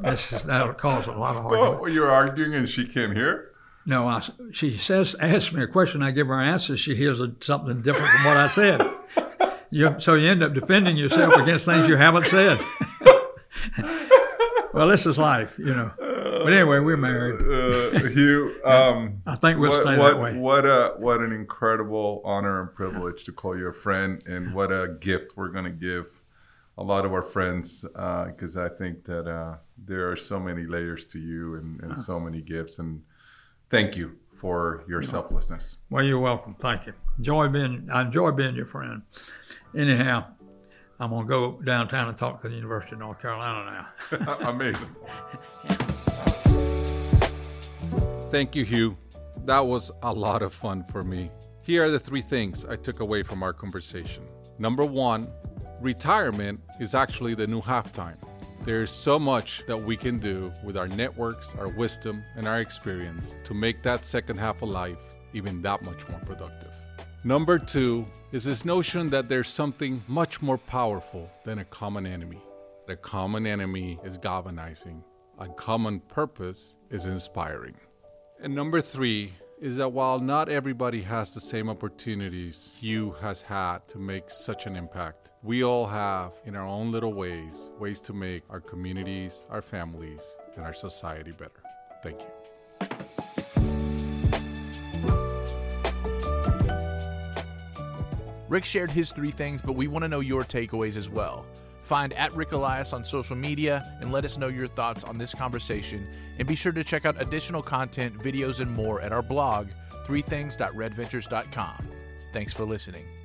this is that'll cause a lot of argument. Well, you're arguing and she can't hear. No, I, she says, asks me a question, I give her an answer. She hears a, something different from what I said. You, so you end up defending yourself against things you haven't said. *laughs* well, this is life, you know. But anyway, we're married. Uh, Hugh, um, I think we'll what, stay what, that way. What a what an incredible honor and privilege to call you a friend, and what a gift we're going to give a lot of our friends because I think that uh, there are so many layers to you and, and so many gifts. And thank you for your selflessness. Well, you're welcome. Thank you. Enjoy being. I enjoy being your friend. Anyhow, I'm gonna go downtown and talk to the University of North Carolina now. *laughs* Amazing. Thank you, Hugh. That was a lot of fun for me. Here are the three things I took away from our conversation. Number one, retirement is actually the new halftime. There is so much that we can do with our networks, our wisdom, and our experience to make that second half of life even that much more productive. Number two is this notion that there's something much more powerful than a common enemy. The common enemy is galvanizing, a common purpose is inspiring. And number three is that while not everybody has the same opportunities you has had to make such an impact, we all have, in our own little ways, ways to make our communities, our families, and our society better. Thank you. Ric shared his three things, but we want to know your takeaways as well. Find at Ric Elias on social media and let us know your thoughts on this conversation. And be sure to check out additional content, videos, and more at our blog, threethings.redventures.com. Thanks for listening.